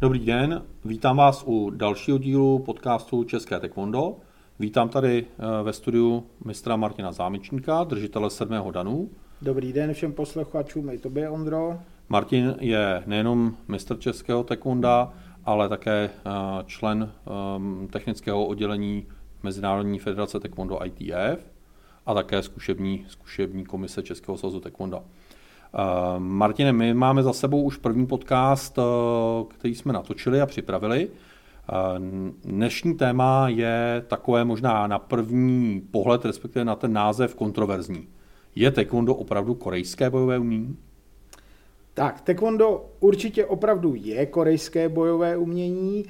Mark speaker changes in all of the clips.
Speaker 1: Dobrý den, vítám vás u dalšího dílu podcastu České taekwondo. Vítám tady eh, ve studiu mistra Martina Zámečníka, držitele sedmého danu.
Speaker 2: Dobrý den všem posluchačům, i tobě, Ondro.
Speaker 1: Martin je nejenom mistr českého taekwonda, ale také eh, člen ehm, technického oddělení Mezinárodní federace taekwondo ITF a také zkušební, zkušební komise Českého svazu taekwondo. Eh, Martine, my máme za sebou už první podcast, eh, který jsme natočili a připravili. Eh, dnešní téma je takové možná na první pohled, respektive na ten název kontroverzní. Je taekwondo opravdu korejské bojové umění?
Speaker 2: Tak, taekwondo určitě opravdu je korejské bojové umění.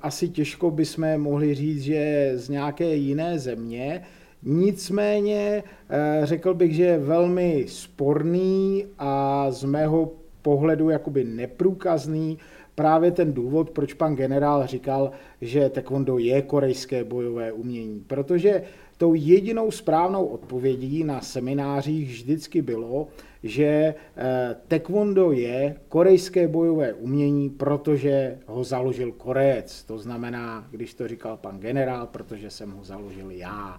Speaker 2: Asi těžko bychom mohli říct, že z nějaké jiné země. Nicméně eh, řekl bych, že je velmi sporný a z mého pohledu jakoby neprůkazný právě ten důvod, proč pan generál říkal, že taekwondo je korejské bojové umění. Protože tou jedinou správnou odpovědí na seminářích vždycky bylo, že eh, taekwondo je korejské bojové umění, protože ho založil Korejec. To znamená, když to říkal pan generál, protože jsem ho založil já.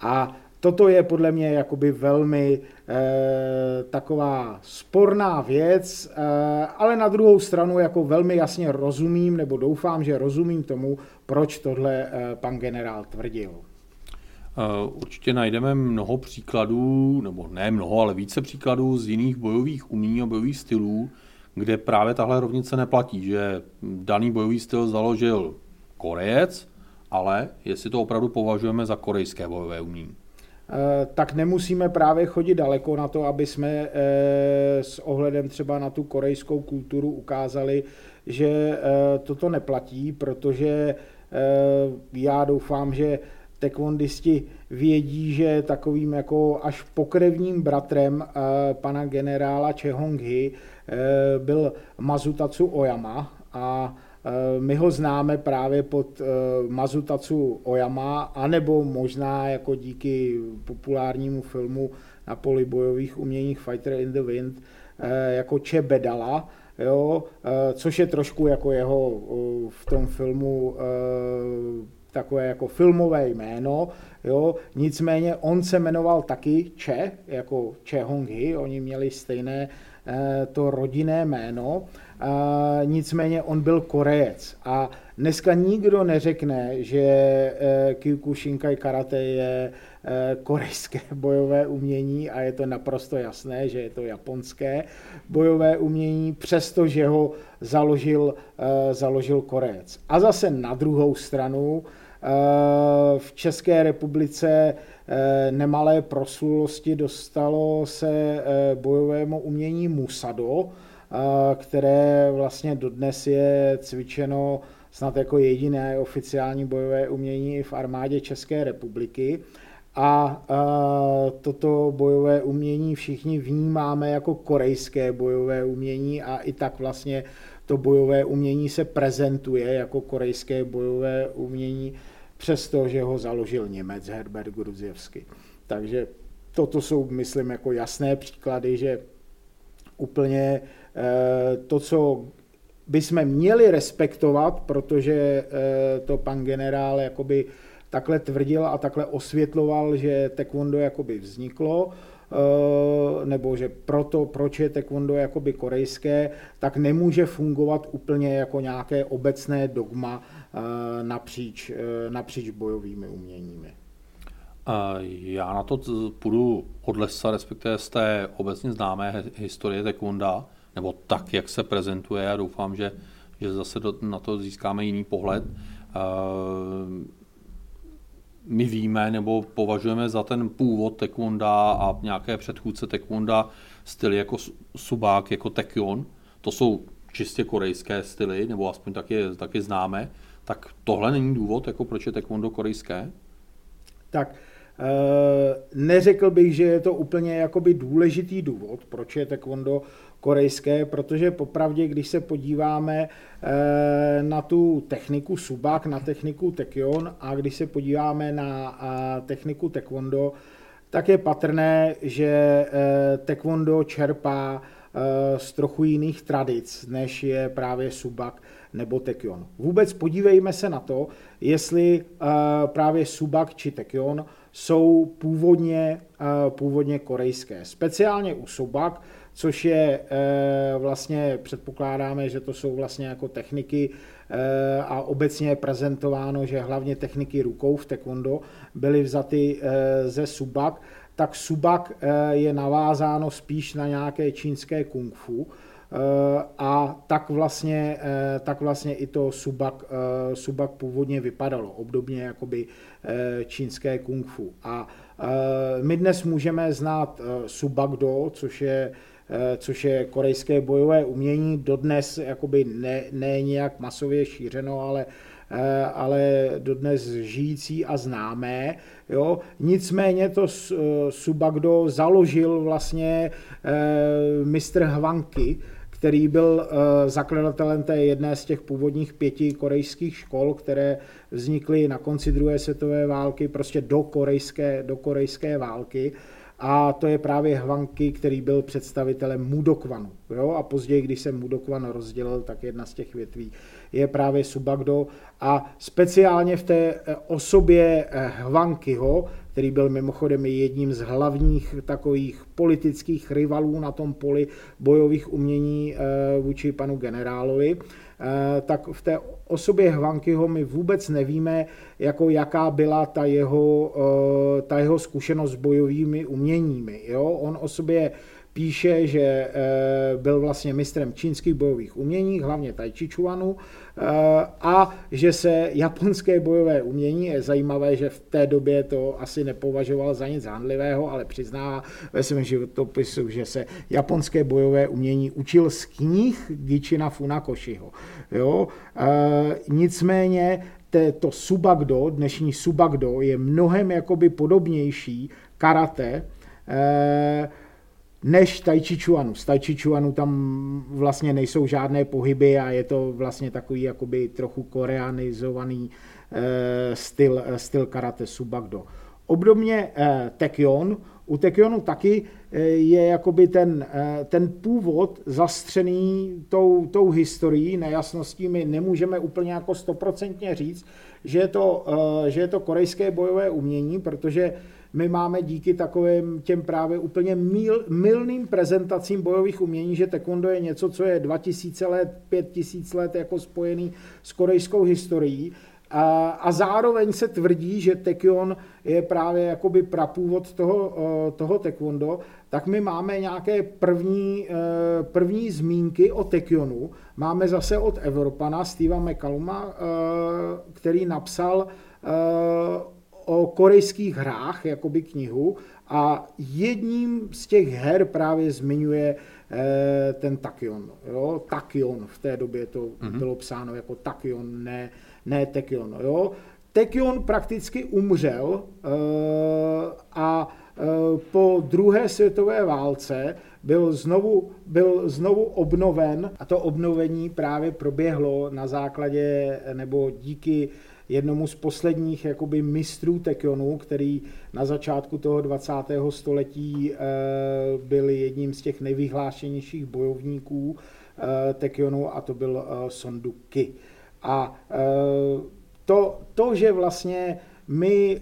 Speaker 2: A toto je podle mě jakoby velmi e, taková sporná věc, e, ale na druhou stranu jako velmi jasně rozumím, nebo doufám, že rozumím tomu, proč tohle e, pan generál tvrdil.
Speaker 1: Určitě najdeme mnoho příkladů, nebo ne mnoho, ale více příkladů z jiných bojových umění a bojových stylů, kde právě tahle rovnice neplatí, že daný bojový styl založil Korejec, ale jestli to opravdu považujeme za korejské bojové umění.
Speaker 2: Eh, tak nemusíme právě chodit daleko na to, aby jsme eh, s ohledem třeba na tu korejskou kulturu ukázali, že eh, toto neplatí, protože já doufám, že taekwondisti vědí, že takovým jako až pokrevním bratrem pana generála Chehong-hi byl Mazutatsu Oyama a my ho známe právě pod eh, Mazutacu Oyama, anebo možná jako díky populárnímu filmu na poli bojových uměních Fighter in the Wind eh, jako Che Bedala, jo, což je trošku jako jeho v tom filmu takové jako filmové jméno, jo. nicméně on se jmenoval taky Che, jako Che Hong-hi, oni měli stejné to rodinné jméno nicméně on byl Korejec. A dneska nikdo neřekne, že e, Kyokushinkai karate je e, korejské bojové umění a je to naprosto jasné, že je to japonské bojové umění, přestože ho založil, založil Korejec. A zase na druhou stranu v České republice nemalé proslulosti dostalo se bojovému umění Musado, které vlastně dodnes je cvičeno snad jako jediné oficiální bojové umění v armádě České republiky. A toto bojové umění všichni vnímáme jako korejské bojové umění a i tak vlastně to bojové umění se prezentuje jako korejské bojové umění, přestože ho založil Němec Herbert Gruzievsky. Takže toto jsou, myslím, jako jasné příklady, že úplně Eh, to, co bychom měli respektovat, protože eh, to pan generál jakoby takhle tvrdil a takhle osvětloval, že taekwondo jakoby vzniklo, eh, nebo že proto, proč je taekwondo jakoby korejské, tak nemůže fungovat úplně jako nějaké obecné dogma napříč, napříč bojovými uměními.
Speaker 1: Já na to půjdu od lesa, respektive z té obecně známé historie taekwonda, nebo tak, jak se prezentuje a doufám, že, že zase do, na to získáme jiný pohled. My víme nebo považujeme za ten původ taekwonda a nějaké předchůdce taekwonda styly jako subák, jako tekion. To jsou čistě korejské styly, nebo aspoň taky, taky známe. Tak tohle není důvod, jako proč je taekwondo korejské?
Speaker 2: Tak, e, neřekl bych, že je to úplně jakoby důležitý důvod, proč je taekwondo korejské, protože popravdě, když se podíváme eh, na tu techniku subak, na techniku tekion a když se podíváme na techniku taekwondo, tak je patrné, že eh, taekwondo čerpá z trochu jiných tradic, než je právě Subak nebo Tekion. Vůbec podívejme se na to, jestli právě Subak či Tekion jsou původně, původně korejské. Speciálně u Subak což je eh, vlastně, předpokládáme, že to jsou vlastně jako techniky eh, a obecně je prezentováno, že hlavně techniky rukou v taekwondo byly vzaty eh, ze subak, tak subak je navázáno spíš na nějaké čínské kung fu, a tak vlastně, tak vlastně i to subak, subak původně vypadalo, obdobně jakoby čínské kung fu. A my dnes můžeme znát subakdo, což je Eh, což je korejské bojové umění, dodnes jakoby ne, ne nějak masově šířeno, ale eh, ale dodnes žijící a známé. Jo. Nicméně to eh, Subagdo založil vlastně mistr Hvanky, který byl zakladatelem té jedné z těch původních pěti korejských škol, které vznikly na konci druhé světové války, prostě do korejské, do korejské války a to je právě Hvanky, který byl představitelem Mudokvanu. Jo? A později, když se Mudokvan rozdělil, tak jedna z těch větví je právě Subagdo a speciálně v té eh, osobě eh, Hvankyho, který byl mimochodem jedním z hlavních takových politických rivalů na tom poli bojových umění eh, vůči panu generálovi, tak v té osobě Hvankyho my vůbec nevíme, jako jaká byla ta jeho, ta jeho zkušenost s bojovými uměními. Jo? On o sobě píše, že eh, byl vlastně mistrem čínských bojových umění, hlavně Tai Chi Chuanu, eh, a že se japonské bojové umění, je zajímavé, že v té době to asi nepovažoval za nic handlivého, ale přiznává ve svém životopisu, že se japonské bojové umění učil z knih Gichina Funakoshiho. Jo? Eh, nicméně to subagdo, dnešní subagdo, je mnohem jakoby podobnější karate, než Tai Chi Chuanu. Z Tai Chi Chuanu tam vlastně nejsou žádné pohyby a je to vlastně takový jakoby trochu koreanizovaný eh, styl, eh, styl karate Subagdo. Obdobně eh, Tekion, u Tekionu taky eh, je jakoby ten, eh, ten původ zastřený tou, tou historií, nejasností. My nemůžeme úplně jako stoprocentně říct, že je, to, že je to korejské bojové umění, protože my máme díky takovým těm právě úplně mil, milným prezentacím bojových umění, že taekwondo je něco, co je 2000 let, 5000 let jako spojený s korejskou historií, a, a zároveň se tvrdí, že Tekion je právě jakoby prapůvod toho, toho taekwondo, tak my máme nějaké první, e, první zmínky o Tekionu. Máme zase od Evropana Steva McCalluma, e, který napsal e, o korejských hrách, jakoby knihu, a jedním z těch her právě zmiňuje eh, ten Takion. Jo? Takion, v té době to mm-hmm. bylo psáno jako Takion, ne, ne Tekion. Jo? Tekion prakticky umřel eh, a eh, po druhé světové válce byl znovu, byl znovu obnoven a to obnovení právě proběhlo na základě nebo díky jednomu z posledních jakoby mistrů Tekionu, který na začátku toho 20. století eh, byl jedním z těch nejvyhlášenějších bojovníků eh, Tekionu a to byl eh, Sondu Ki. A to, to, že vlastně my,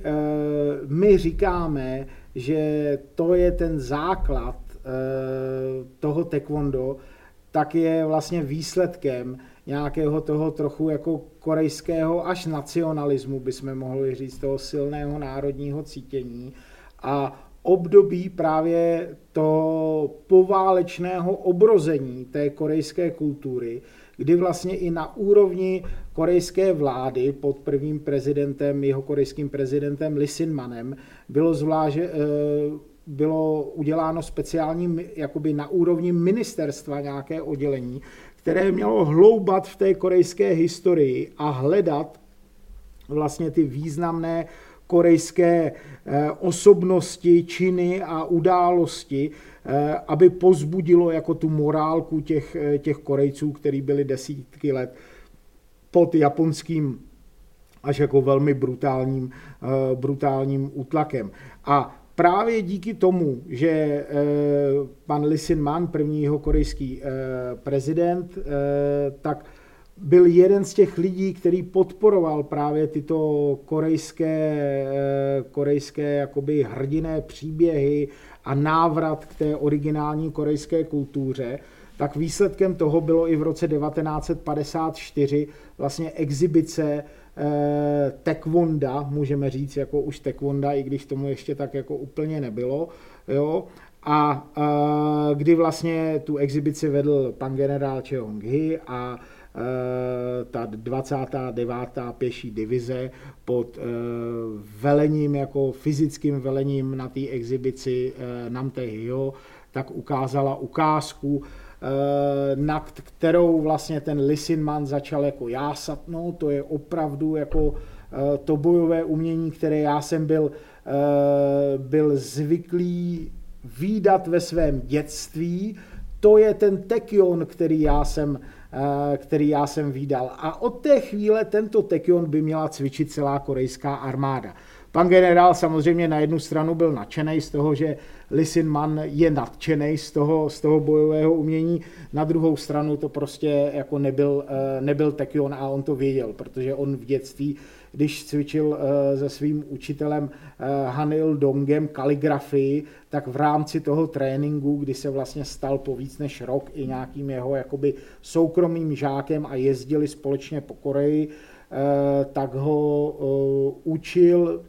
Speaker 2: my říkáme, že to je ten základ toho taekwondo, tak je vlastně výsledkem nějakého toho trochu jako korejského až nacionalismu, bychom mohli říct, toho silného národního cítění. A období právě to poválečného obrození té korejské kultury, kdy vlastně i na úrovni korejské vlády pod prvním prezidentem, jeho korejským prezidentem Lee Sin-manem, bylo zvlášť eh, bylo uděláno speciální, jakoby na úrovni ministerstva nějaké oddělení, které mělo hloubat v té korejské historii a hledat vlastně ty významné korejské eh, osobnosti, činy a události, eh, aby pozbudilo jako tu morálku těch, eh, těch Korejců, který byli desítky let pod japonským až jako velmi brutálním, brutálním útlakem. A právě díky tomu, že pan Lisin Man, první jeho korejský prezident, tak byl jeden z těch lidí, který podporoval právě tyto korejské, korejské jakoby hrdiné příběhy a návrat k té originální korejské kultuře, tak výsledkem toho bylo i v roce 1954 vlastně exibice eh, taekwonda, můžeme říct jako už taekwonda, i když tomu ještě tak jako úplně nebylo, jo, a eh, kdy vlastně tu exibici vedl pan generál Cheong Hee a eh, ta 29. pěší divize pod velením, jako fyzickým velením na té exibici Namte Hyo, tak ukázala ukázku Eh, nad kterou vlastně ten Lisinman začal jako jásat, no to je opravdu jako eh, to bojové umění, které já jsem byl, eh, byl zvyklý výdat ve svém dětství, to je ten tekion, který já jsem, který já jsem výdal. A od té chvíle tento tekion by měla cvičit celá korejská armáda. Pan generál samozřejmě na jednu stranu byl nadšený z toho, že Lisin Man je nadšený z toho, z toho bojového umění, na druhou stranu to prostě jako nebyl, eh, nebyl Tekion a on to věděl, protože on v dětství, když cvičil eh, se svým učitelem eh, Hanil Dongem kaligrafii, tak v rámci toho tréninku, kdy se vlastně stal po víc než rok i nějakým jeho jakoby soukromým žákem a jezdili společně po Koreji, tak ho učil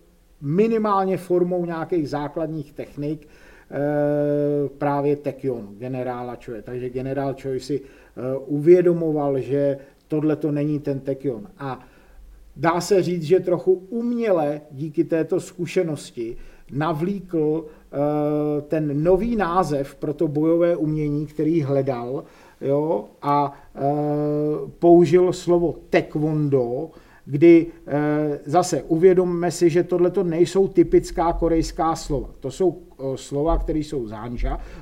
Speaker 2: minimálně formou nějakých základních technik eh, právě Tekion, generála Choi. Takže generál Choi si eh, uvědomoval, že tohle to není ten Tekion. A dá se říct, že trochu uměle díky této zkušenosti navlíkl eh, ten nový název pro to bojové umění, který hledal, jo, a použil slovo taekwondo, kdy eh, zase uvědomme si, že tohle nejsou typická korejská slova. To jsou eh, slova, které jsou z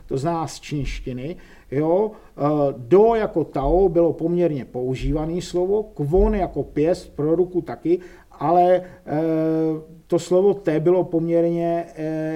Speaker 2: to zná z čínštiny. Jo? Eh, do jako Tao bylo poměrně používané slovo, kvon jako pěst, pro ruku taky, ale to slovo te bylo poměrně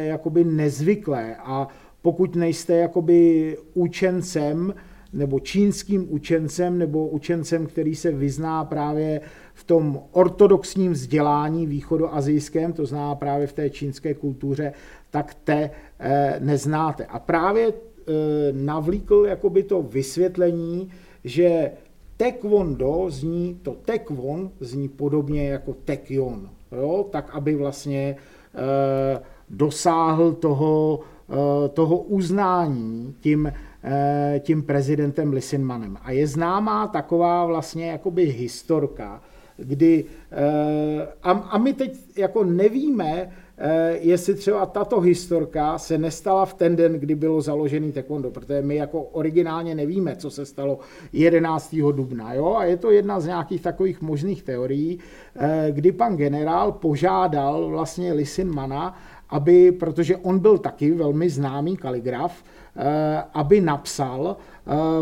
Speaker 2: jakoby nezvyklé a pokud nejste jakoby učencem, nebo čínským učencem, nebo učencem, který se vyzná právě v tom ortodoxním vzdělání východoazijském, to zná právě v té čínské kultuře, tak te eh, neznáte. A právě eh, navlíkl jakoby to vysvětlení, že taekwondo zní, to taekwon zní podobně jako tekyon, jo? tak aby vlastně eh, dosáhl toho, toho uznání tím, tím prezidentem Lisinmanem. A je známá taková vlastně jakoby historka, kdy, eh, a, a my teď jako nevíme, eh, jestli třeba tato historka se nestala v ten den, kdy bylo založený taekwondo, protože my jako originálně nevíme, co se stalo 11. dubna. Jo? A je to jedna z nějakých takových možných teorií, eh, kdy pan generál požádal vlastně Lisin Mana, aby, protože on byl taky velmi známý kaligraf, aby napsal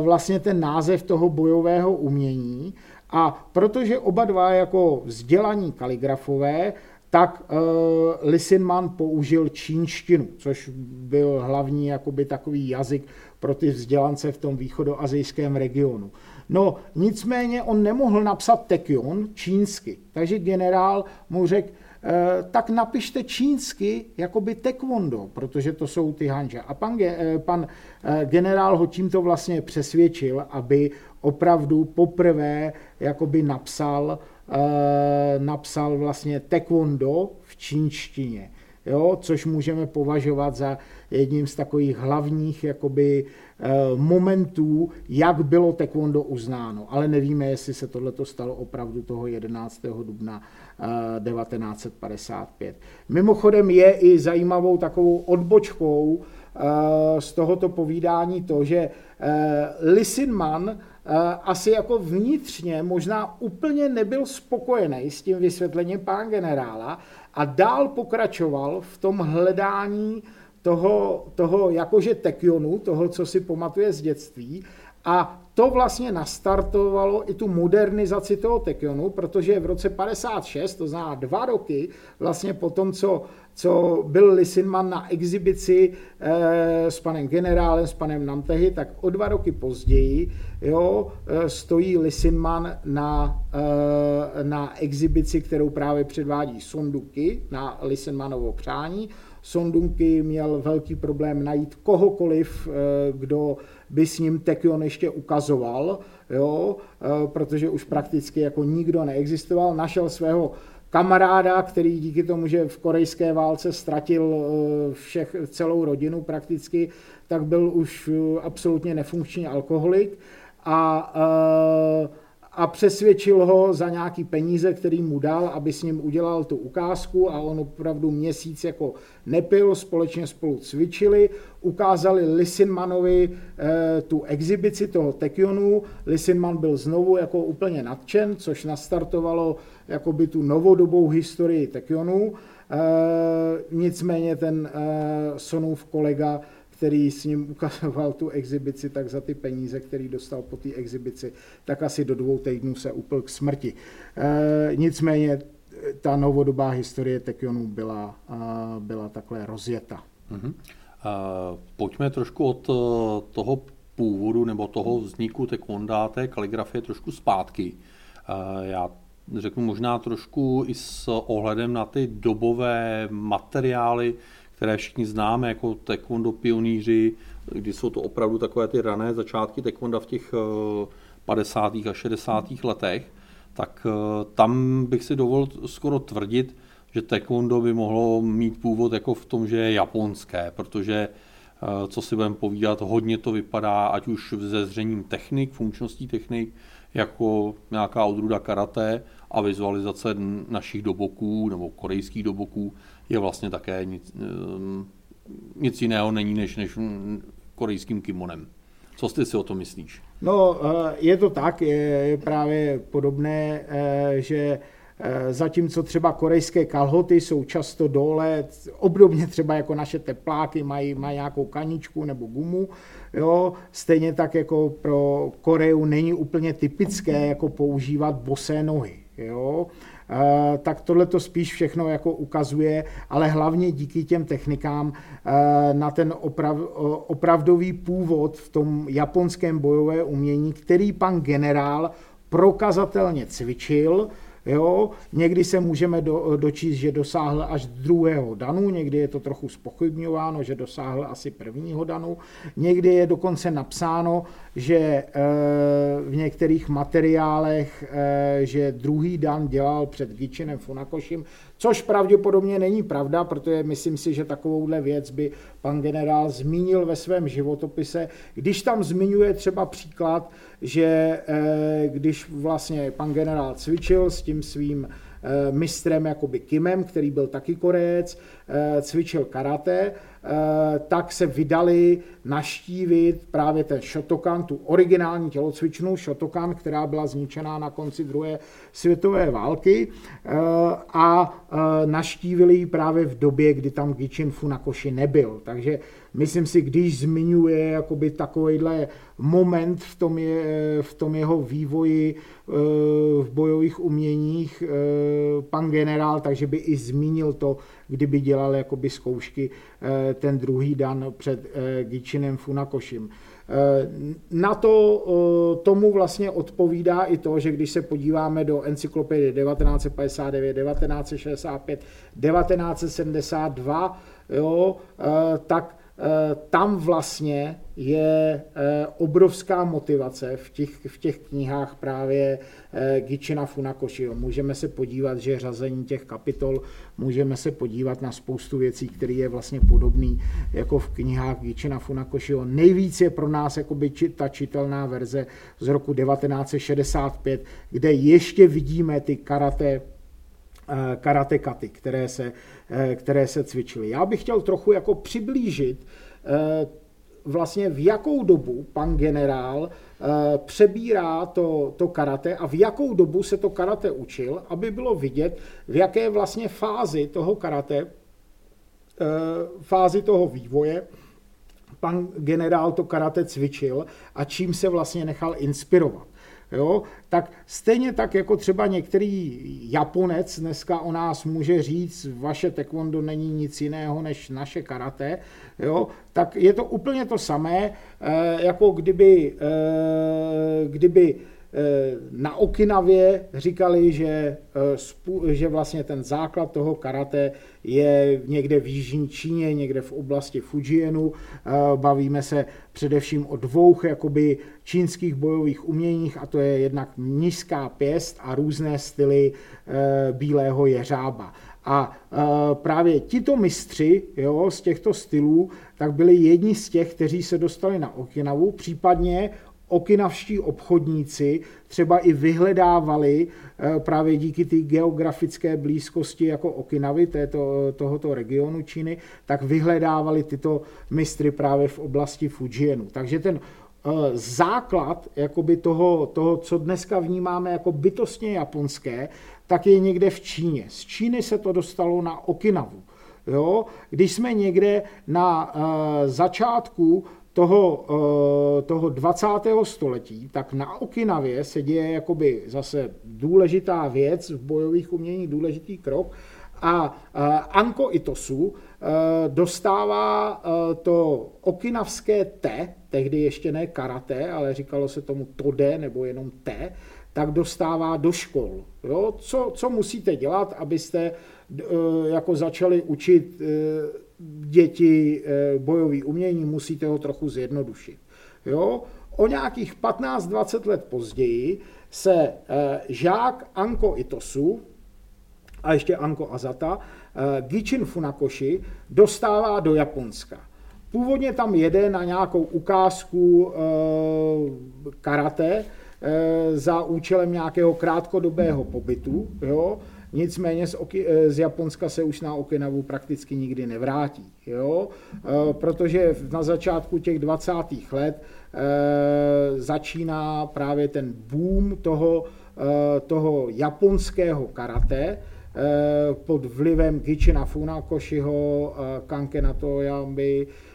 Speaker 2: vlastně ten název toho bojového umění a protože oba dva jako vzdělaní kaligrafové, tak uh, Lisinman použil čínštinu, což byl hlavní jakoby takový jazyk pro ty vzdělance v tom východoazijském regionu. No nicméně on nemohl napsat Tekion čínsky, takže generál mu řekl, Eh, tak napište čínsky jakoby taekwondo, protože to jsou ty hanže. A pan, eh, pan generál ho tímto vlastně přesvědčil, aby opravdu poprvé jakoby napsal, napsal vlastně taekwondo v čínštině. Jo, což můžeme považovat za jedním z takových hlavních jakoby, momentů, jak bylo taekwondo uznáno. Ale nevíme, jestli se tohle stalo opravdu toho 11. dubna 1955. Mimochodem je i zajímavou takovou odbočkou eh, z tohoto povídání to, že eh, Lisinman eh, asi jako vnitřně možná úplně nebyl spokojený s tím vysvětlením pán generála a dál pokračoval v tom hledání toho, toho jakože tekionu, toho, co si pamatuje z dětství, a to vlastně nastartovalo i tu modernizaci toho Tekionu, protože v roce 56, to znamená dva roky, vlastně po tom, co, co byl Lisinman na exibici eh, s panem generálem, s panem Namtehy, tak o dva roky později jo, eh, stojí Lisinman na, eh, na exibici, kterou právě předvádí Sonduky na Lisinmanovo přání. Sondunky měl velký problém najít kohokoliv, eh, kdo by s ním Tekion ještě ukazoval, jo, eh, protože už prakticky jako nikdo neexistoval. Našel svého kamaráda, který díky tomu, že v korejské válce ztratil eh, všech, celou rodinu prakticky, tak byl už absolutně nefunkční alkoholik a a přesvědčil ho za nějaký peníze, který mu dal, aby s ním udělal tu ukázku a on opravdu měsíc jako nepil, společně spolu cvičili, ukázali Lisinmanovi e, tu exibici toho Tekionu, Lisinman byl znovu jako úplně nadšen, což nastartovalo jakoby tu novodobou historii Tekionu, e, nicméně ten e, Sonův kolega který s ním ukazoval tu exibici, tak za ty peníze, který dostal po té exibici, tak asi do dvou týdnů se upl k smrti. E, nicméně ta novodobá historie Tekionu byla, byla takhle rozjeta.
Speaker 1: Uh-huh. Uh, pojďme trošku od toho původu nebo toho vzniku taekwonda, té kaligrafie trošku zpátky. Uh, já řeknu možná trošku i s ohledem na ty dobové materiály, které všichni známe jako taekwondo pionýři, kdy jsou to opravdu takové ty rané začátky taekwonda v těch 50. Eh, a 60. letech, tak eh, tam bych si dovolil skoro tvrdit, že taekwondo by mohlo mít původ jako v tom, že je japonské, protože co si budeme povídat, hodně to vypadá, ať už ze zřením technik, funkčností technik, jako nějaká odruda karate a vizualizace našich doboků nebo korejských doboků je vlastně také nic, ehm, nic jiného není než, než korejským kimonem. Co ty si o to myslíš?
Speaker 2: No, eh, je to tak, je právě podobné, eh, že eh, zatímco třeba korejské kalhoty jsou často dole, obdobně třeba jako naše tepláky mají, mají nějakou kaničku nebo gumu, jo, stejně tak jako pro Koreu není úplně typické jako používat bosé nohy. Jo. Eh, tak tohle to spíš všechno jako ukazuje, ale hlavně díky těm technikám eh, na ten oprav, opravdový původ v tom japonském bojové umění, který pan generál prokazatelně cvičil, Jo? Někdy se můžeme do, dočíst, že dosáhl až druhého danu, někdy je to trochu spochybňováno, že dosáhl asi prvního danu, někdy je dokonce napsáno, že e, v některých materiálech, e, že druhý dan dělal před Gičinem Funakošim, což pravděpodobně není pravda, protože myslím si, že takovouhle věc by pan generál zmínil ve svém životopise, když tam zmiňuje třeba příklad, že eh, když vlastně pan generál cvičil s tím svým eh, mistrem jakoby Kimem, který byl taky Korejec, eh, cvičil karate, tak se vydali naštívit právě ten Shotokan, tu originální tělocvičnu Shotokan, která byla zničená na konci druhé světové války a naštívili ji právě v době, kdy tam Gichin Funakoshi nebyl. Takže myslím si, když zmiňuje jakoby takovýhle moment v tom, je, v tom jeho vývoji eh, v bojových uměních eh, pan generál, takže by i zmínil to, kdyby dělal jakoby zkoušky eh, ten druhý dan před Gichinem Funakošim. Na to tomu vlastně odpovídá i to, že když se podíváme do encyklopedie 1959, 1965, 1972, jo, tak tam vlastně je eh, obrovská motivace v těch, v těch knihách právě eh, Gichina Funakošiho. Můžeme se podívat, že řazení těch kapitol, můžeme se podívat na spoustu věcí, které je vlastně podobný jako v knihách Gichina Funakošiho. Nejvíc je pro nás jakoby ta čitelná verze z roku 1965, kde ještě vidíme ty karate karate katy, které se, které se cvičily. Já bych chtěl trochu jako přiblížit Eh, vlastně v jakou dobu pan generál eh, přebírá to, to karate a v jakou dobu se to karate učil, aby bylo vidět, v jaké vlastně fázi toho karate, eh, fázi toho vývoje pan generál to karate cvičil a čím se vlastně nechal inspirovat. Jo? Tak stejně tak, jako třeba některý Japonec dneska o nás může říct, vaše taekwondo není nic jiného než naše karate, jo? tak je to úplně to samé, eh, jako kdyby, eh, kdyby Eh, na Okinavě říkali, že, že vlastně ten základ toho karate je někde v Jižní Číně, někde v oblasti Fujianu. Eh, bavíme se především o dvou jakoby čínských bojových uměních a to je jednak nízká pěst a různé styly bílého jeřába. A právě tito mistři jo, z těchto stylů tak byli jedni z těch, kteří se dostali na Okinavu, případně okinavští obchodníci třeba i vyhledávali eh, právě díky té geografické blízkosti jako Okinavy, této, tohoto regionu Číny, tak vyhledávali tyto mistry právě v oblasti Fujianu. Takže ten eh, základ jakoby toho, toho, co dneska vnímáme jako bytostně japonské, tak je někde v Číně. Z Číny se to dostalo na Okinavu. Jo? Když jsme někde na uh, začátku toho, eh, toho 20. století, tak na Okinavě se děje jakoby zase důležitá věc v bojových uměních, důležitý krok a eh, Anko Itosu eh, dostává to okinavské te, tehdy ještě ne karate, ale říkalo se tomu tode nebo jenom te, tak dostává do škol. Jo? Co, co musíte dělat, abyste jako začali učit děti eh, bojový umění, musíte ho trochu zjednodušit. Jo? O nějakých 15-20 let později se eh, žák Anko Itosu a ještě Anko Azata, eh, Gichin Funakoshi, dostává do Japonska. Původně tam jede na nějakou ukázku karate za účelem nějakého krátkodobého pobytu. Jo? Nicméně z, Oki, eh, z Japonska se už na Okinavu prakticky nikdy nevrátí, jo? Eh, protože na začátku těch 20. let eh, začíná právě ten boom toho, toho japonského karate, pod vlivem Gichina Funakoshiho, Kankena Toyambi, Eh,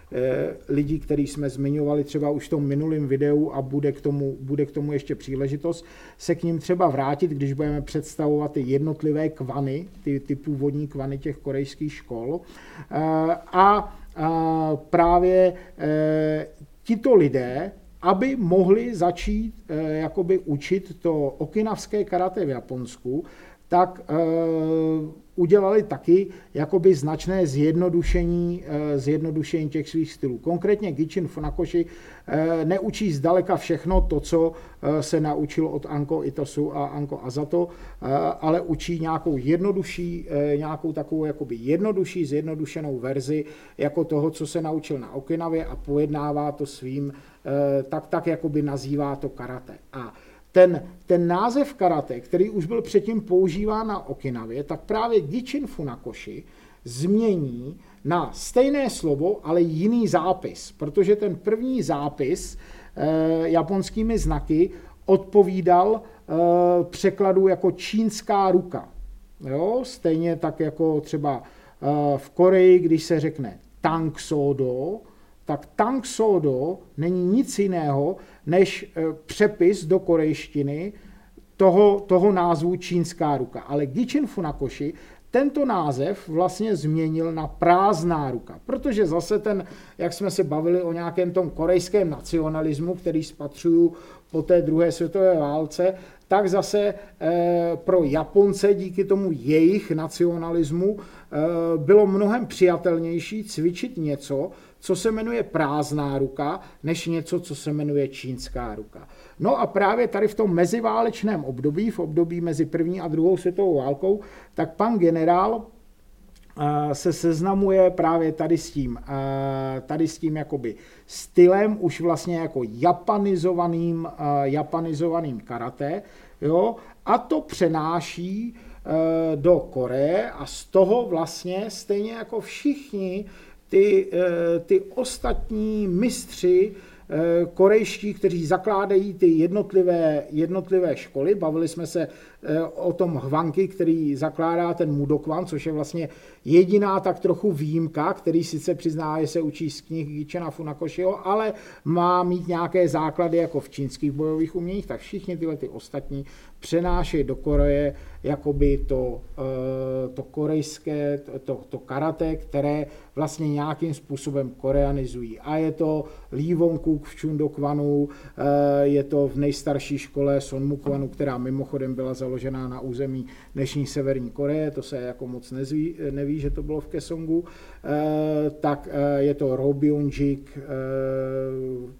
Speaker 2: lidí, který jsme zmiňovali třeba už v tom minulém videu a bude k, tomu, bude k tomu ještě příležitost se k ním třeba vrátit, když budeme představovat ty jednotlivé kvany, ty, ty původní kvany těch korejských škol. Eh, a, a právě eh, tito lidé, aby mohli začít jakoby učit to okinavské karate v Japonsku, tak udělali taky jakoby značné zjednodušení, eh, zjednodušení těch svých stylů. Konkrétně Gichin Funakoshi eh, neučí zdaleka všechno to, co eh, se naučil od Anko Itosu a Anko Azato, ale učí nějakou jednodušší, nějakou takovou jakoby jednodušší, zjednodušenou verzi jako toho, co se naučil na Okinavě a pojednává to svým, tak, tak jakoby nazývá to karate. A ten, ten název karate, který už byl předtím používán na Okinavě, tak právě Gichin Funakoshi změní na stejné slovo, ale jiný zápis, protože ten první zápis e, japonskými znaky odpovídal e, překladu jako čínská ruka. Jo? Stejně tak jako třeba e, v Koreji, když se řekne Tang Sodo, tak Tang Sodo není nic jiného než eh, přepis do korejštiny toho, toho názvu čínská ruka. Ale Gichin Funakoshi tento název vlastně změnil na prázdná ruka, protože zase ten, jak jsme se bavili o nějakém tom korejském nacionalismu, který spatřuju po té druhé světové válce, tak zase eh, pro Japonce díky tomu jejich nacionalismu eh, bylo mnohem přijatelnější cvičit něco, co se jmenuje prázdná ruka, než něco, co se jmenuje čínská ruka. No a právě tady v tom meziválečném období, v období mezi první a druhou světovou válkou, tak pan generál eh, se seznamuje právě tady s tím, eh, tady s tím jakoby stylem, už vlastně jako japanizovaným, eh, japanizovaným karate, jo, a to přenáší do Koreje a z toho vlastně stejně jako všichni ty, ty ostatní mistři Eh, korejští, kteří zakládají ty jednotlivé, jednotlivé školy. Bavili jsme se eh, o tom Hvanky, který zakládá ten Mudokwan, což je vlastně jediná tak trochu výjimka, který sice přizná, že se učí z knih Gichena Funakoshiho, ale má mít nějaké základy jako v čínských bojových uměních, tak všichni tyhle ty ostatní přenášejí do Koreje jakoby to, eh, to korejské, to, to karate, které vlastně nějakým způsobem koreanizují. A je to Lee Wong Kuk v Chundokwanu, eh, je to v nejstarší škole Sonmukwanu, která mimochodem byla založena na území dnešní Severní Koreje, to se jako moc nezví, neví, že to bylo v Kesongu, eh, tak je to Robyunjik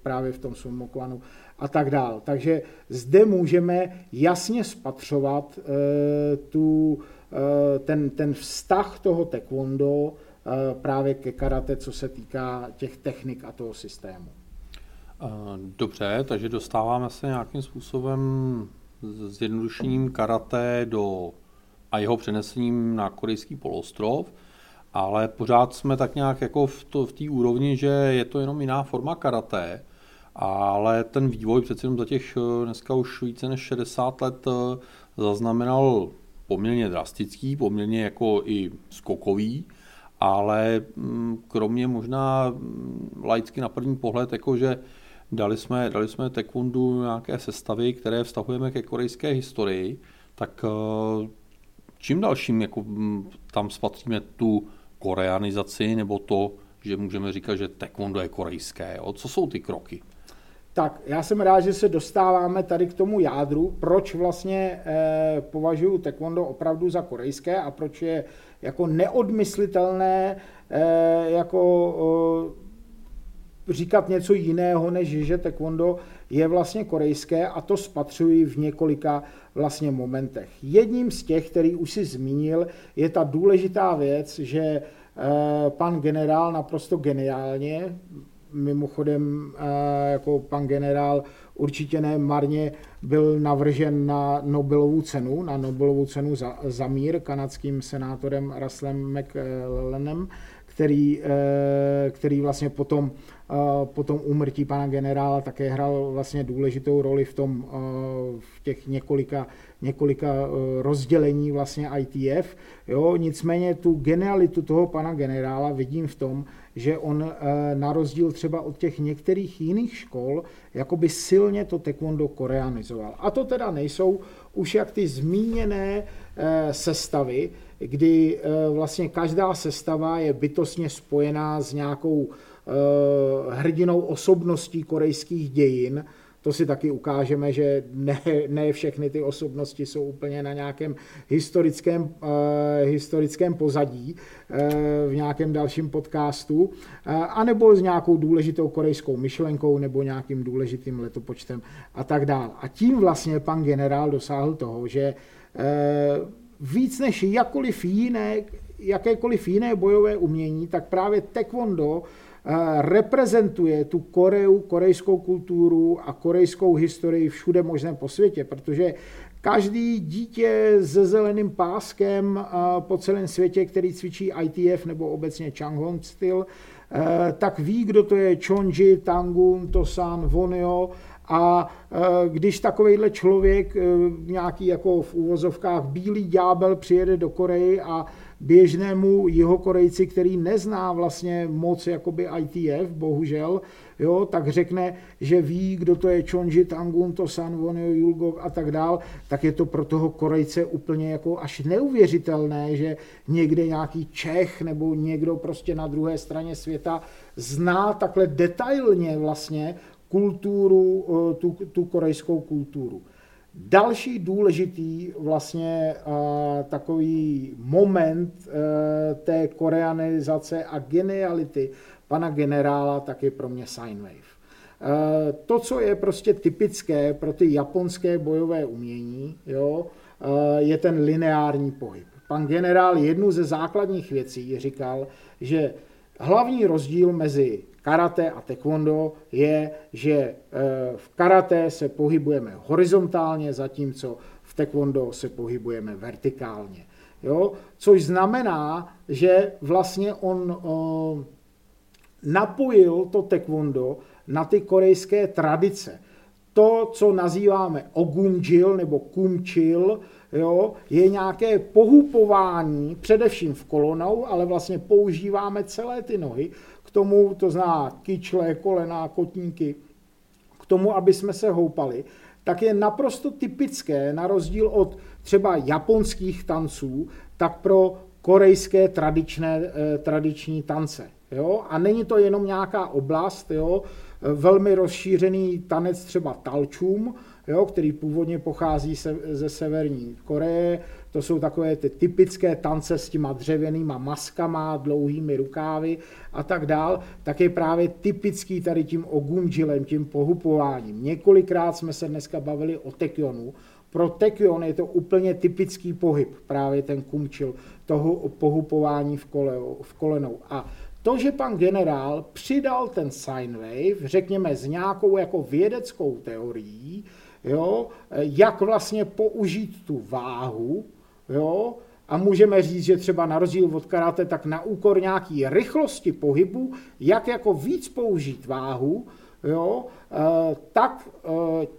Speaker 2: právě v tom Sonmukwanu a tak dál. Takže zde můžeme jasně spatřovat eh, tu, eh, ten, ten vztah toho taekwondo eh, právě ke karate, co se týká těch technik a toho systému.
Speaker 1: Dobře, takže dostáváme se nějakým způsobem s jednodušením karate do a jeho přenesením na korejský polostrov, ale pořád jsme tak nějak jako v, to, v té úrovni, že je to jenom jiná forma karate, ale ten vývoj přece jenom za těch eh, dneska už více než 60 let eh, zaznamenal poměrně drastický, poměrně jako i skokový, ale mm, kromě možná mm, laicky na první pohled, jakože dali jsme, dali jsme taekwondu nějaké sestavy, které vztahujeme ke korejské historii, tak eh, čím dalším jako mm, tam spatříme tu koreanizaci, nebo to, že můžeme říkat, že taekwondo je korejské. Jo? Co jsou ty kroky?
Speaker 2: Tak já jsem rád, že se dostáváme tady k tomu jádru, proč vlastně eh, považuji taekwondo opravdu za korejské a proč je jako neodmyslitelné eh, jako eh, říkat něco jiného, než že taekwondo je vlastně korejské a to spatřuji v několika vlastně momentech. Jedním z těch, který už si zmínil, je ta důležitá věc, že eh, pan generál naprosto geniálně, mimochodem eh, jako pan generál určitě ne marně byl navržen na Nobelovu cenu, na Nobelovu cenu za, za mír kanadským senátorem Russellem McLennem, který, eh, který vlastně potom, eh, potom úmrtí pana generála také hrál vlastně důležitou roli v tom, v těch několika, několika rozdělení vlastně ITF. Jo, nicméně tu genialitu toho pana generála vidím v tom, že on eh, na rozdíl třeba od těch některých jiných škol, jakoby silně to taekwondo koreanizoval. A to teda nejsou už jak ty zmíněné eh, sestavy, kdy eh, vlastně každá sestava je bytostně spojená s nějakou hrdinou osobností korejských dějin, to si taky ukážeme, že ne, ne všechny ty osobnosti jsou úplně na nějakém historickém, uh, historickém pozadí uh, v nějakém dalším podcastu, uh, anebo s nějakou důležitou korejskou myšlenkou nebo nějakým důležitým letopočtem a tak dále. A tím vlastně pan generál dosáhl toho, že uh, víc než jakoliv jiné, jakékoliv jiné bojové umění, tak právě taekwondo reprezentuje tu Koreu, korejskou kulturu a korejskou historii všude možném po světě, protože každý dítě se zeleným páskem po celém světě, který cvičí ITF nebo obecně Changhong styl, tak ví, kdo to je Chonji, Tangun, Tosan, Vonio a když takovýhle člověk, e, nějaký jako v úvozovkách bílý ďábel přijede do Koreji a běžnému jihokorejci, který nezná vlastně moc jakoby ITF, bohužel, jo, tak řekne, že ví, kdo to je Chonji, Tangun, Tosan, Wonyo, Yulgok a tak dál, tak je to pro toho Korejce úplně jako až neuvěřitelné, že někde nějaký Čech nebo někdo prostě na druhé straně světa zná takhle detailně vlastně kulturu, eh, tu, tu korejskou kulturu. Další důležitý vlastně uh, takový moment uh, té koreanizace a geniality pana generála tak je pro mě sine wave. To, co je prostě typické pro ty japonské bojové umění, jo, je ten lineární pohyb. Pan generál jednu ze základních věcí říkal, že hlavní rozdíl mezi karate a taekwondo je, že eh, v karate se pohybujeme horizontálně, zatímco v taekwondo se pohybujeme vertikálně. Jo? Což znamená, že vlastně on o, napojil to taekwondo na ty korejské tradice. To, co nazýváme ogumjil nebo kumchil, jo, je nějaké pohupování, především v kolonou, ale vlastně používáme celé ty nohy k tomu, to zná kyčle, kolena, kotníky, k tomu, aby jsme se houpali, tak je naprosto typické, na rozdíl od třeba japonských tanců, tak pro korejské tradičné, eh, tradiční tance. Jo? A není to jenom nějaká oblast, jo? velmi rozšířený tanec třeba talčům, jo? který původně pochází se, ze severní Koreje. To jsou takové ty typické tance s těma dřevěnýma maskama, dlouhými rukávy a tak dál. Tak je právě typický tady tím ogumjilem, tím pohupováním. Několikrát jsme se dneska bavili o tekionu, pro Tekion je to úplně typický pohyb, právě ten kumčil, toho pohupování v, kole, v kolenou. A to, že pan generál přidal ten sine wave, řekněme s nějakou jako vědeckou teorií, jo, jak vlastně použít tu váhu, jo, a můžeme říct, že třeba na rozdíl od karate, tak na úkor nějaký rychlosti pohybu, jak jako víc použít váhu, jo, eh, tak eh,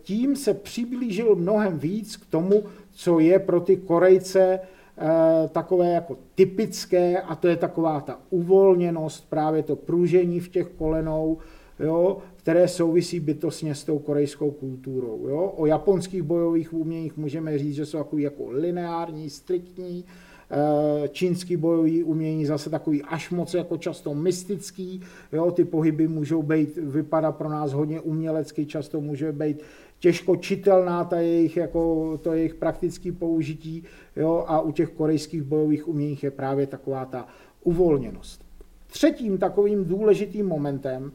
Speaker 2: tím se přiblížil mnohem víc k tomu, co je pro ty Korejce eh, takové jako typické a to je taková ta uvolněnost, právě to pružení v těch kolenou, jo, které souvisí bytostně s tou korejskou kulturou. Jo. O japonských bojových uměních můžeme říct, že jsou takový jako lineární, striktní, Eh, čínský bojový umění zase takový až moc jako často mystický, jo, ty pohyby můžou být, vypadá pro nás hodně umělecky, často může být těžko čitelná ta jejich, jako, to jejich praktické použití jo, a u těch korejských bojových uměních je právě taková ta uvolněnost. Třetím takovým důležitým momentem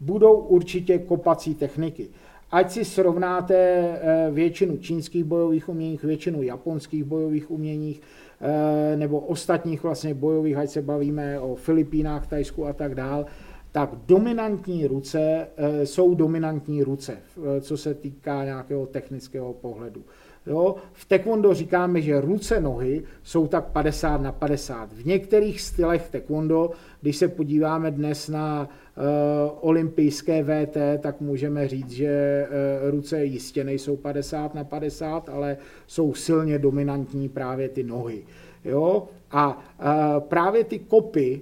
Speaker 2: budou určitě kopací techniky. Ať si srovnáte eh, většinu čínských bojových uměních, většinu japonských bojových uměních, Eh, nebo ostatních vlastně bojových, ať se bavíme o Filipínách, Tajsku a tak dál, tak dominantní ruce eh, jsou dominantní ruce, co se týká nějakého technického pohledu. Jo? V taekwondo říkáme, že ruce, nohy jsou tak 50 na 50. V některých stylech taekwondo, když se podíváme dnes na olympijské VT, tak můžeme říct, že uh, ruce jistě nejsou 50 na 50, ale jsou silně dominantní právě ty nohy. Jo? A uh, právě ty kopy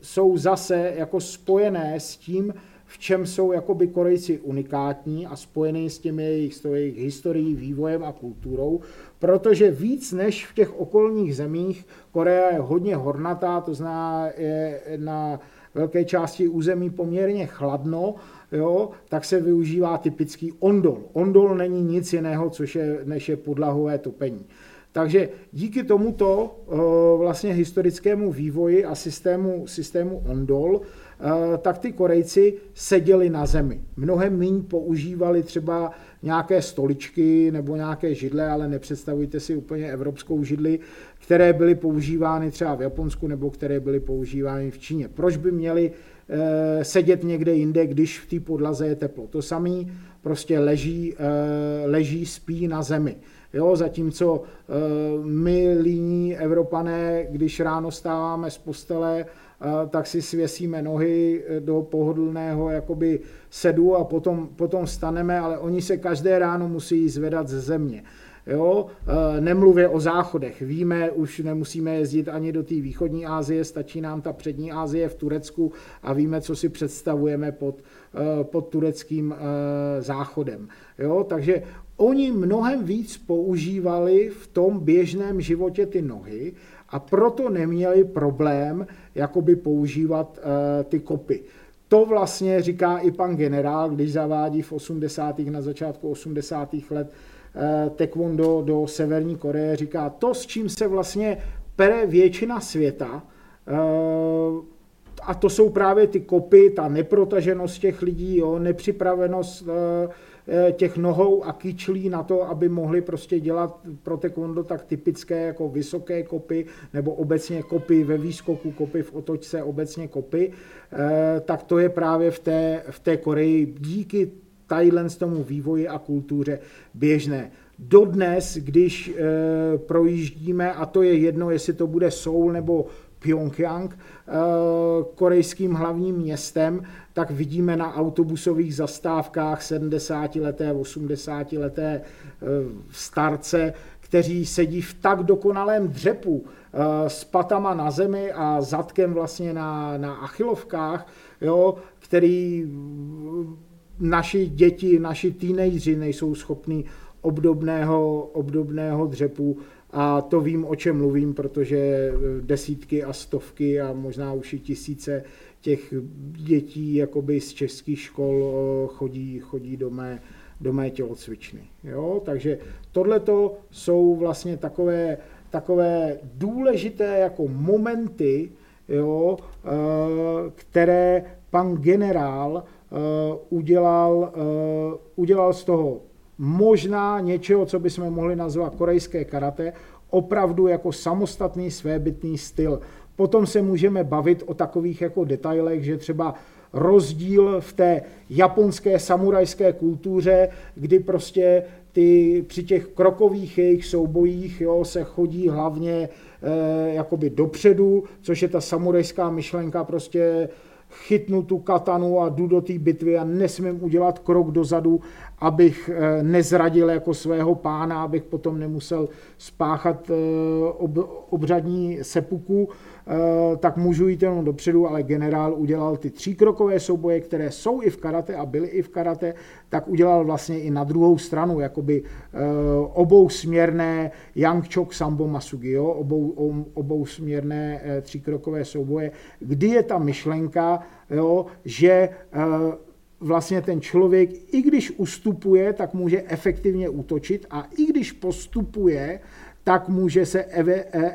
Speaker 2: jsou zase jako spojené s tím, v čem jsou jakoby Korejci unikátní a spojený s těmi jejich, s jejich historií, vývojem a kulturou, protože víc než v těch okolních zemích Korea je hodně hornatá, to znamená je na velké části území poměrně chladno, jo, tak se využívá typický ondol. Ondol není nic jiného, což je, než je podlahové topení. Takže díky tomuto eh, vlastně historickému vývoji a systému, systému ondol Eh, tak ty Korejci seděli na zemi. Mnohem méně používali třeba nějaké stoličky nebo nějaké židle, ale nepředstavujte si úplně evropskou židli, které byly používány třeba v Japonsku nebo které byly používány v Číně. Proč by měli eh, sedět někde jinde, když v té podlaze je teplo? To samý prostě leží, eh, leží, spí na zemi. Jo, zatímco my líní Evropané, když ráno stáváme z postele tak si svěsíme nohy eh, do pohodlného jakoby sedu a potom, potom staneme, ale oni se každé ráno musí zvedat ze země. Jo? Eh, nemluvě o záchodech. Víme, už nemusíme jezdit ani do té východní Asie, stačí nám ta přední Asie v Turecku a víme, co si představujeme pod, eh, pod tureckým záchodem. Jo? Takže oni mnohem víc používali v tom běžném životě ty nohy a proto neměli problém jakoby používat ty kopy. To vlastně říká i pan generál, když zavádí v 80. na začátku 80. let uh, taekwondo do Severní Koreje, říká to, s čím se vlastně pere většina světa, uh, a to jsou právě ty kopy, ta neprotaženost těch lidí, jo, nepřipravenost Eh, těch nohou a kyčlí na to, aby mohli prostě dělat pro taekwondo tak typické jako vysoké kopy nebo obecně kopy ve výskoku, kopy v otočce, obecně kopy, eh, tak to je právě v té, v té Koreji díky Thailand tomu vývoji a kultuře běžné. Dodnes, když e, projíždíme, a to je jedno, jestli to bude Seoul nebo Pyongyang korejským hlavním městem, tak vidíme na autobusových zastávkách 70-leté, 80-leté starce, kteří sedí v tak dokonalém dřepu s patama na zemi a zadkem vlastně na, na achilovkách, jo, který naši děti, naši teenageři nejsou schopní obdobného, obdobného dřepu a to vím, o čem mluvím, protože desítky a stovky a možná už i tisíce těch dětí jakoby z českých škol chodí, chodí do mé, do mé tělocvičny. Jo? Takže tohle jsou vlastně takové, takové důležité jako momenty, jo, které pan generál Eh, udělal, eh, udělal z toho možná něčeho, co bychom mohli nazvat korejské karate, opravdu jako samostatný svébytný styl. Potom se můžeme bavit o takových jako detailech, že třeba rozdíl v té japonské samurajské kultuře, kdy prostě ty, při těch krokových jejich soubojích jo, se chodí hlavně e, jakoby dopředu, což je ta samurajská myšlenka prostě chytnu tu katanu a jdu do té bitvy a nesmím udělat krok dozadu, abych eh, nezradil jako svého pána, abych potom nemusel spáchat eh, obřadní sepuku, tak můžu jít jenom dopředu, ale generál udělal ty tříkrokové souboje, které jsou i v karate a byly i v karate, tak udělal vlastně i na druhou stranu, jakoby eh, obou směrné Yang Chok Sambo Masugi, jo? Obou, obou směrné eh, tříkrokové souboje, kdy je ta myšlenka, jo, že vlastně ten člověk, i když ustupuje, tak může efektivně útočit a i když postupuje, tak může se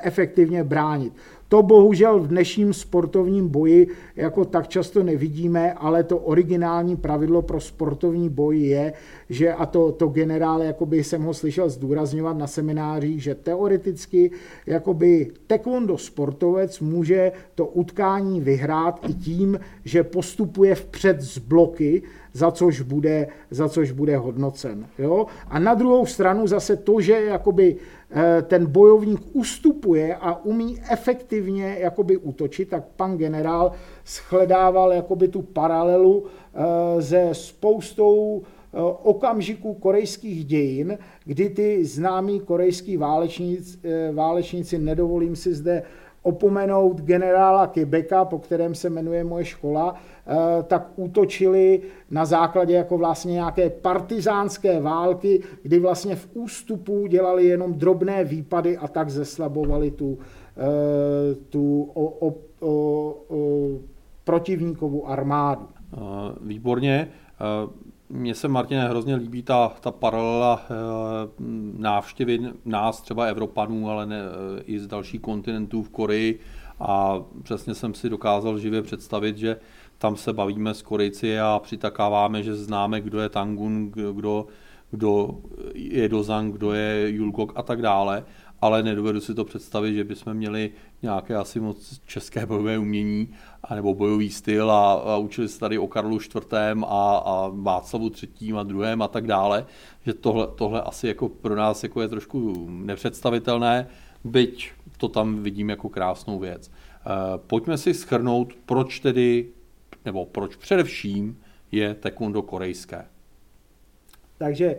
Speaker 2: efektivně bránit. To bohužel v dnešním sportovním boji jako tak často nevidíme, ale to originální pravidlo pro sportovní boj je, že a to, to generál, jakoby jsem ho slyšel zdůrazňovat na seminářích, že teoreticky jakoby taekwondo sportovec může to utkání vyhrát i tím, že postupuje vpřed z bloky, za což bude, za což bude hodnocen. Jo? A na druhou stranu zase to, že jakoby eh, ten bojovník ustupuje a umí efektivně jakoby útočit, tak pan generál shledával jakoby tu paralelu eh, se spoustou eh, okamžiků korejských dějin, kdy ty známí korejský válečníci, válečníci, nedovolím si zde opomenout generála Quebeca, po kterém se jmenuje moje škola, tak útočili na základě jako vlastně nějaké partizánské války, kdy vlastně v ústupu dělali jenom drobné výpady a tak zeslabovali tu, eh, tu o, o, o, o protivníkovou armádu.
Speaker 1: Eh, výborně. Mně se, Martine, hrozně líbí ta, ta paralela návštěvy nás, třeba Evropanů, ale ne, i z dalších kontinentů v Koreji a přesně jsem si dokázal živě představit, že tam se bavíme s Korejci a přitakáváme, že známe, kdo je Tangun, kdo, kdo je Dozang, kdo je Julgok a tak dále ale nedovedu si to představit, že bychom měli nějaké asi moc české bojové umění nebo bojový styl a, a učili se tady o Karlu IV. a, a Václavu III. a druhém a tak dále, že tohle, tohle asi jako pro nás jako je trošku nepředstavitelné, byť to tam vidím jako krásnou věc. E, pojďme si schrnout, proč tedy, nebo proč především je taekwondo korejské.
Speaker 2: Takže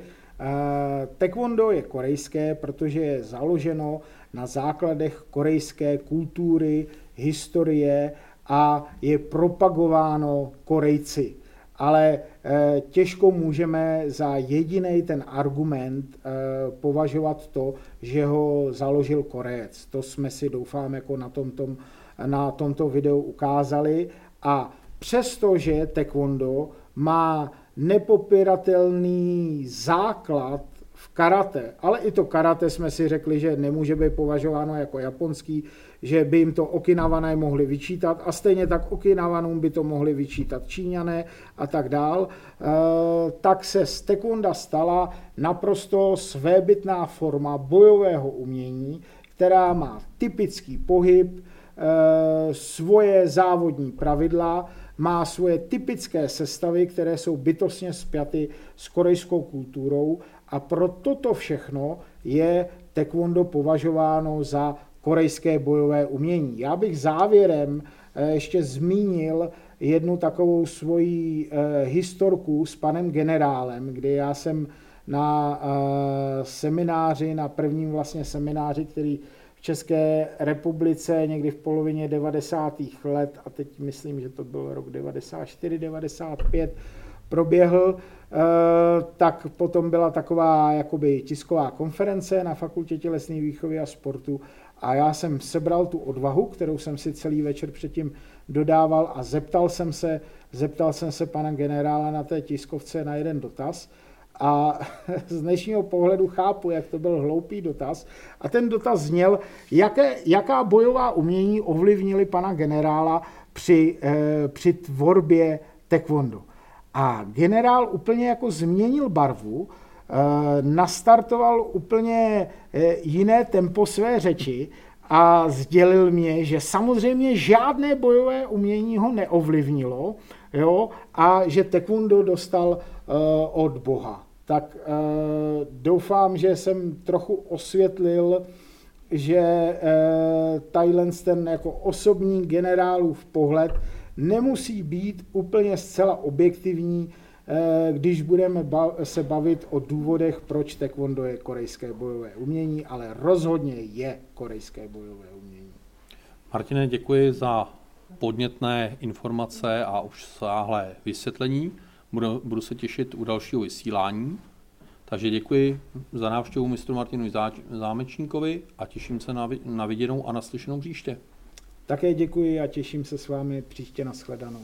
Speaker 2: Taekwondo je korejské, protože je založeno na základech korejské kultury, historie a je propagováno Korejci. Ale eh, těžko můžeme za jediný ten argument eh, považovat to, že ho založil Korejec. To jsme si doufám jako na tomto, na tomto videu ukázali. A přestože taekwondo má nepopiratelný základ v karate, ale i to karate jsme si řekli, že nemůže být považováno jako japonský, že by jim to okinavané mohli vyčítat a stejně tak okinavanům by to mohli vyčítat Číňané a tak dál, eh, tak se z tekunda stala naprosto svébytná forma bojového umění, která má typický pohyb, eh, svoje závodní pravidla, má svoje typické sestavy, které jsou bytostně spjaty s korejskou kulturou a pro toto všechno je taekwondo považováno za korejské bojové umění. Já bych závěrem eh, ještě zmínil jednu takovou svoji eh, historku s panem generálem, kdy já jsem na semináři, na prvním vlastně semináři, který České republice někdy v polovině 90. let, a teď myslím, že to byl rok 94, 95, proběhl, eh, tak potom byla taková jakoby tisková konference na Fakultě tělesné výchovy a sportu a já jsem sebral tu odvahu, kterou jsem si celý večer předtím dodával a zeptal jsem se, zeptal jsem se pana generála na té tiskovce na jeden dotaz a z dnešního pohledu chápu, jak to byl hloupý dotaz. A ten dotaz zněl, jaké, jaká bojová umění ovlivnili pana generála při, eh, při tvorbě taekwondo. A generál úplně jako změnil barvu, eh, nastartoval úplně eh, jiné tempo své řeči a sdělil mě, že samozřejmě žádné bojové umění ho neovlivnilo jo, a že taekwondo dostal eh, od Boha. Tak doufám, že jsem trochu osvětlil, že Thailand ten jako osobní generálův pohled nemusí být úplně zcela objektivní, eh, když budeme se bavit o důvodech, proč taekwondo je korejské bojové umění, ale rozhodně je korejské bojové umění.
Speaker 1: Martine, děkuji za podnětné informace a už sáhlé vysvětlení. Budu, budu se těšit u dalšího vysílání. Takže děkuji za návštěvu mistru Martinu Zámečníkovi a těším se na viděnou a naslyšenou příště.
Speaker 2: Také děkuji a těším se s vámi příště na shledanou.